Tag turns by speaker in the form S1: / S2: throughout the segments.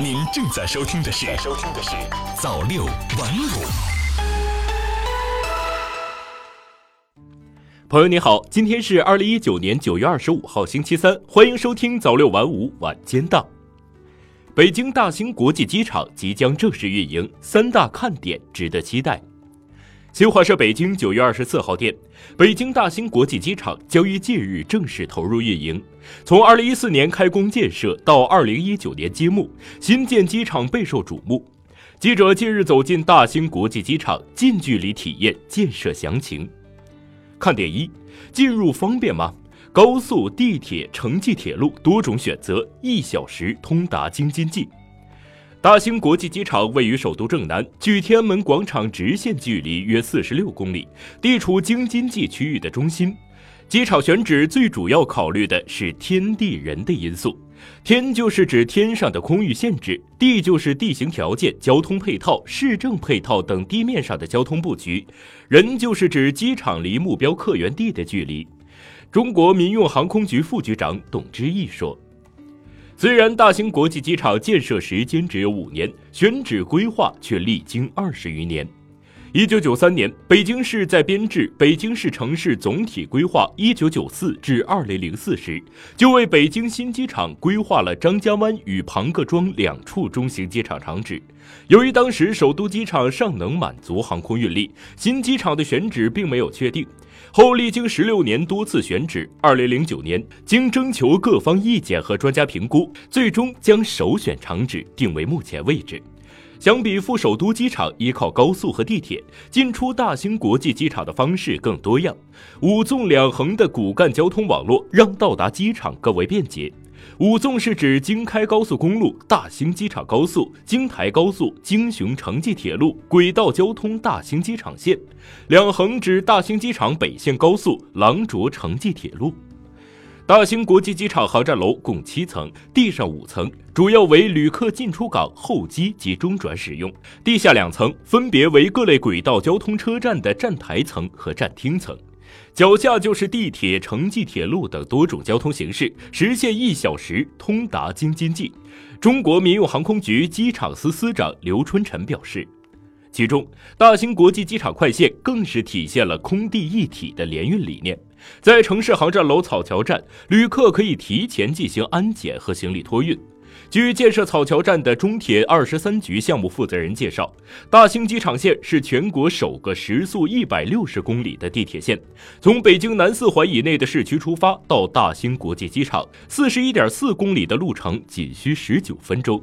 S1: 您正在收听的是《收听的是早六晚五》。
S2: 朋友你好，今天是二零一九年九月二十五号星期三，欢迎收听早六晚五晚间档。北京大兴国际机场即将正式运营，三大看点值得期待。新华社北京九月二十四号电，北京大兴国际机场将于近日正式投入运营。从二零一四年开工建设到二零一九年揭幕，新建机场备受瞩目。记者近日走进大兴国际机场，近距离体验建设详情。看点一：进入方便吗？高速、地铁、城际铁路多种选择，一小时通达京津冀。大兴国际机场位于首都正南，距天安门广场直线距离约四十六公里，地处京津冀区域的中心。机场选址最主要考虑的是天地人的因素。天就是指天上的空域限制，地就是地形条件、交通配套、市政配套等地面上的交通布局，人就是指机场离目标客源地的距离。中国民用航空局副局长董之毅说。虽然大兴国际机场建设时间只有五年，选址规划却历经二十余年。一九九三年，北京市在编制《北京市城市总体规划（一九九四至二零零四）》时，就为北京新机场规划了张家湾与庞各庄两处中型机场场址。由于当时首都机场尚能满足航空运力，新机场的选址并没有确定。后历经十六年多次选址，二零零九年经征求各方意见和专家评估，最终将首选场址定为目前位置。相比赴首都机场依靠高速和地铁进出大兴国际机场的方式更多样，五纵两横的骨干交通网络让到达机场更为便捷。五纵是指京开高速公路、大兴机场高速、京台高速、京雄城际铁路轨道交通大兴机场线；两横指大兴机场北线高速、廊卓城际铁路。大兴国际机场航站楼共七层，地上五层主要为旅客进出港候机及中转使用，地下两层分别为各类轨道交通车站的站台层和站厅层。脚下就是地铁、城际铁路等多种交通形式，实现一小时通达京津冀。中国民用航空局机场司司长刘春晨表示，其中大兴国际机场快线更是体现了空地一体的联运理念。在城市航站楼草桥站，旅客可以提前进行安检和行李托运。据建设草桥站的中铁二十三局项目负责人介绍，大兴机场线是全国首个时速一百六十公里的地铁线。从北京南四环以内的市区出发到大兴国际机场，四十一点四公里的路程仅需十九分钟。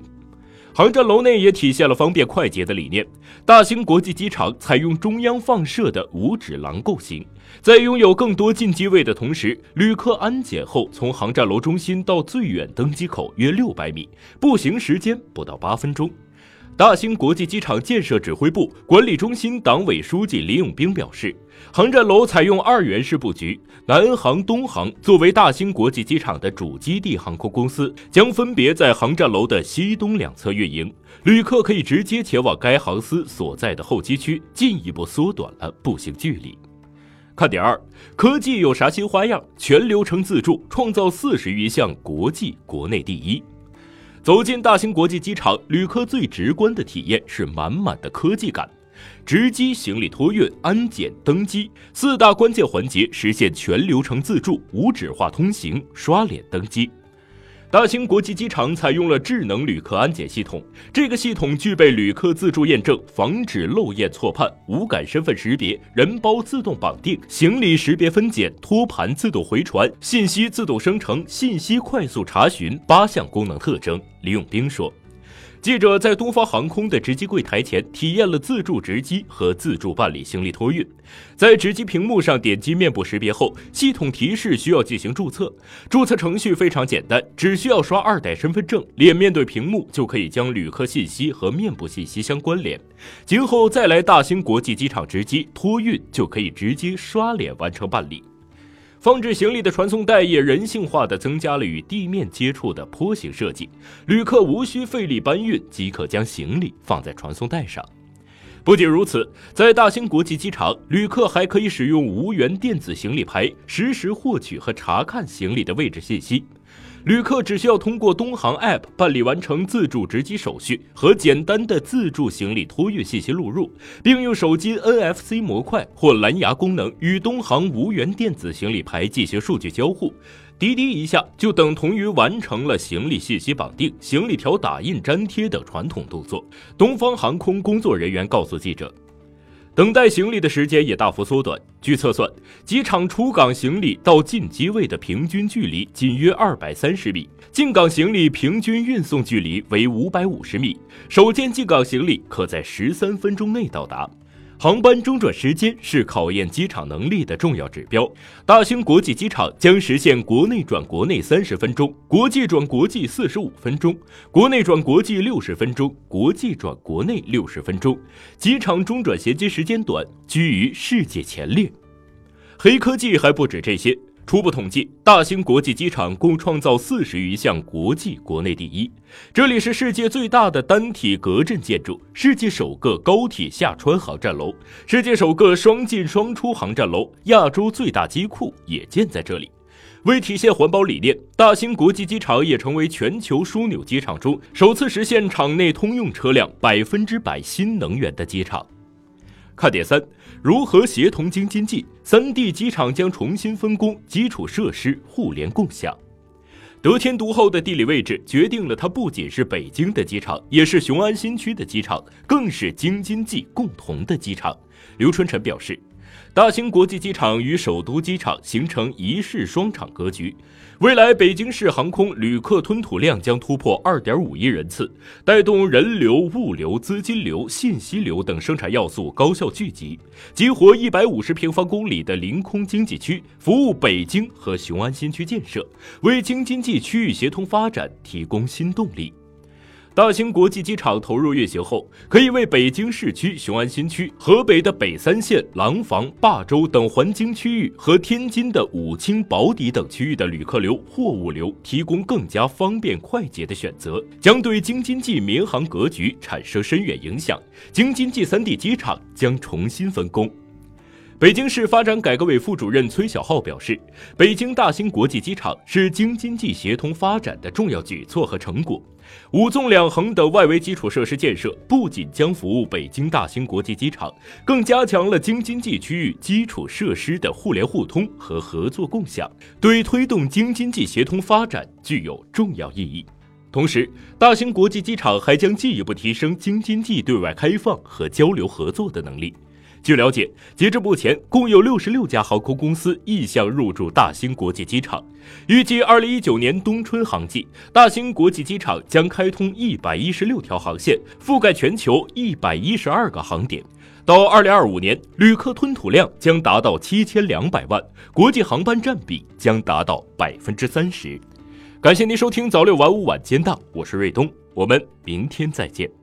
S2: 航站楼内也体现了方便快捷的理念。大兴国际机场采用中央放射的五指廊构型。在拥有更多进机位的同时，旅客安检后从航站楼中心到最远登机口约六百米，步行时间不到八分钟。大兴国际机场建设指挥部管理中心党委书记李永兵表示，航站楼采用二元式布局，南航、东航作为大兴国际机场的主基地航空公司，将分别在航站楼的西东两侧运营，旅客可以直接前往该航司所在的候机区，进一步缩短了步行距离。看点二，科技有啥新花样？全流程自助，创造四十余项国际、国内第一。走进大兴国际机场，旅客最直观的体验是满满的科技感。值机、行李托运、安检、登机四大关键环节实现全流程自助，无纸化通行，刷脸登机。大兴国际机场采用了智能旅客安检系统，这个系统具备旅客自助验证、防止漏验错判、无感身份识别、人包自动绑定、行李识别分拣、托盘自动回传、信息自动生成、信息快速查询八项功能特征。李永兵说。记者在东方航空的值机柜台前体验了自助值机和自助办理行李托运。在值机屏幕上点击面部识别后，系统提示需要进行注册。注册程序非常简单，只需要刷二代身份证，脸面对屏幕就可以将旅客信息和面部信息相关联。今后再来大兴国际机场值机托运，就可以直接刷脸完成办理。放置行李的传送带也人性化的增加了与地面接触的坡形设计，旅客无需费力搬运即可将行李放在传送带上。不仅如此，在大兴国际机场，旅客还可以使用无源电子行李牌，实时获取和查看行李的位置信息。旅客只需要通过东航 App 办理完成自助值机手续和简单的自助行李托运信息录入，并用手机 NFC 模块或蓝牙功能与东航无源电子行李牌进行数据交互，滴滴一下就等同于完成了行李信息绑定、行李条打印粘贴等传统动作。东方航空工作人员告诉记者。等待行李的时间也大幅缩短。据测算，机场出港行李到进机位的平均距离仅约二百三十米，进港行李平均运送距离为五百五十米，首件进港行李可在十三分钟内到达。航班中转时间是考验机场能力的重要指标。大兴国际机场将实现国内转国内三十分钟，国际转国际四十五分钟，国内转国际六十分钟，国际转国内六十分钟。机场中转衔接时间短，居于世界前列。黑科技还不止这些。初步统计，大兴国际机场共创造四十余项国际、国内第一。这里是世界最大的单体隔震建筑，世界首个高铁下穿航站楼，世界首个双进双出航站楼，亚洲最大机库也建在这里。为体现环保理念，大兴国际机场也成为全球枢纽机场中首次实现场内通用车辆百分之百新能源的机场。看点三：如何协同京津冀？三地机场将重新分工，基础设施互联共享。得天独厚的地理位置决定了它不仅是北京的机场，也是雄安新区的机场，更是京津冀共同的机场。刘春晨表示。大兴国际机场与首都机场形成一市双场格局，未来北京市航空旅客吞吐量将突破二点五亿人次，带动人流、物流、资金流、信息流等生产要素高效聚集，激活一百五十平方公里的临空经济区，服务北京和雄安新区建设，为京津冀区域协同发展提供新动力。大兴国际机场投入运行后，可以为北京市区、雄安新区、河北的北三县、廊坊、霸州等环京区域和天津的武清、宝坻等区域的旅客流、货物流提供更加方便快捷的选择，将对京津冀民航格局产生深远影响。京津冀三地机场将重新分工。北京市发展改革委副主任崔小浩表示，北京大兴国际机场是京津冀协同发展的重要举措和成果。五纵两横的外围基础设施建设，不仅将服务北京大兴国际机场，更加强了京津冀区域基础设施的互联互通和合作共享，对推动京津冀协同发展具有重要意义。同时，大兴国际机场还将进一步提升京津冀对外开放和交流合作的能力。据了解，截至目前，共有六十六家航空公司意向入驻大兴国际机场。预计二零一九年冬春航季，大兴国际机场将开通一百一十六条航线，覆盖全球一百一十二个航点。到二零二五年，旅客吞吐量将达到七千两百万，国际航班占比将达到百分之三十。感谢您收听早六晚五晚间档，我是瑞东，我们明天再见。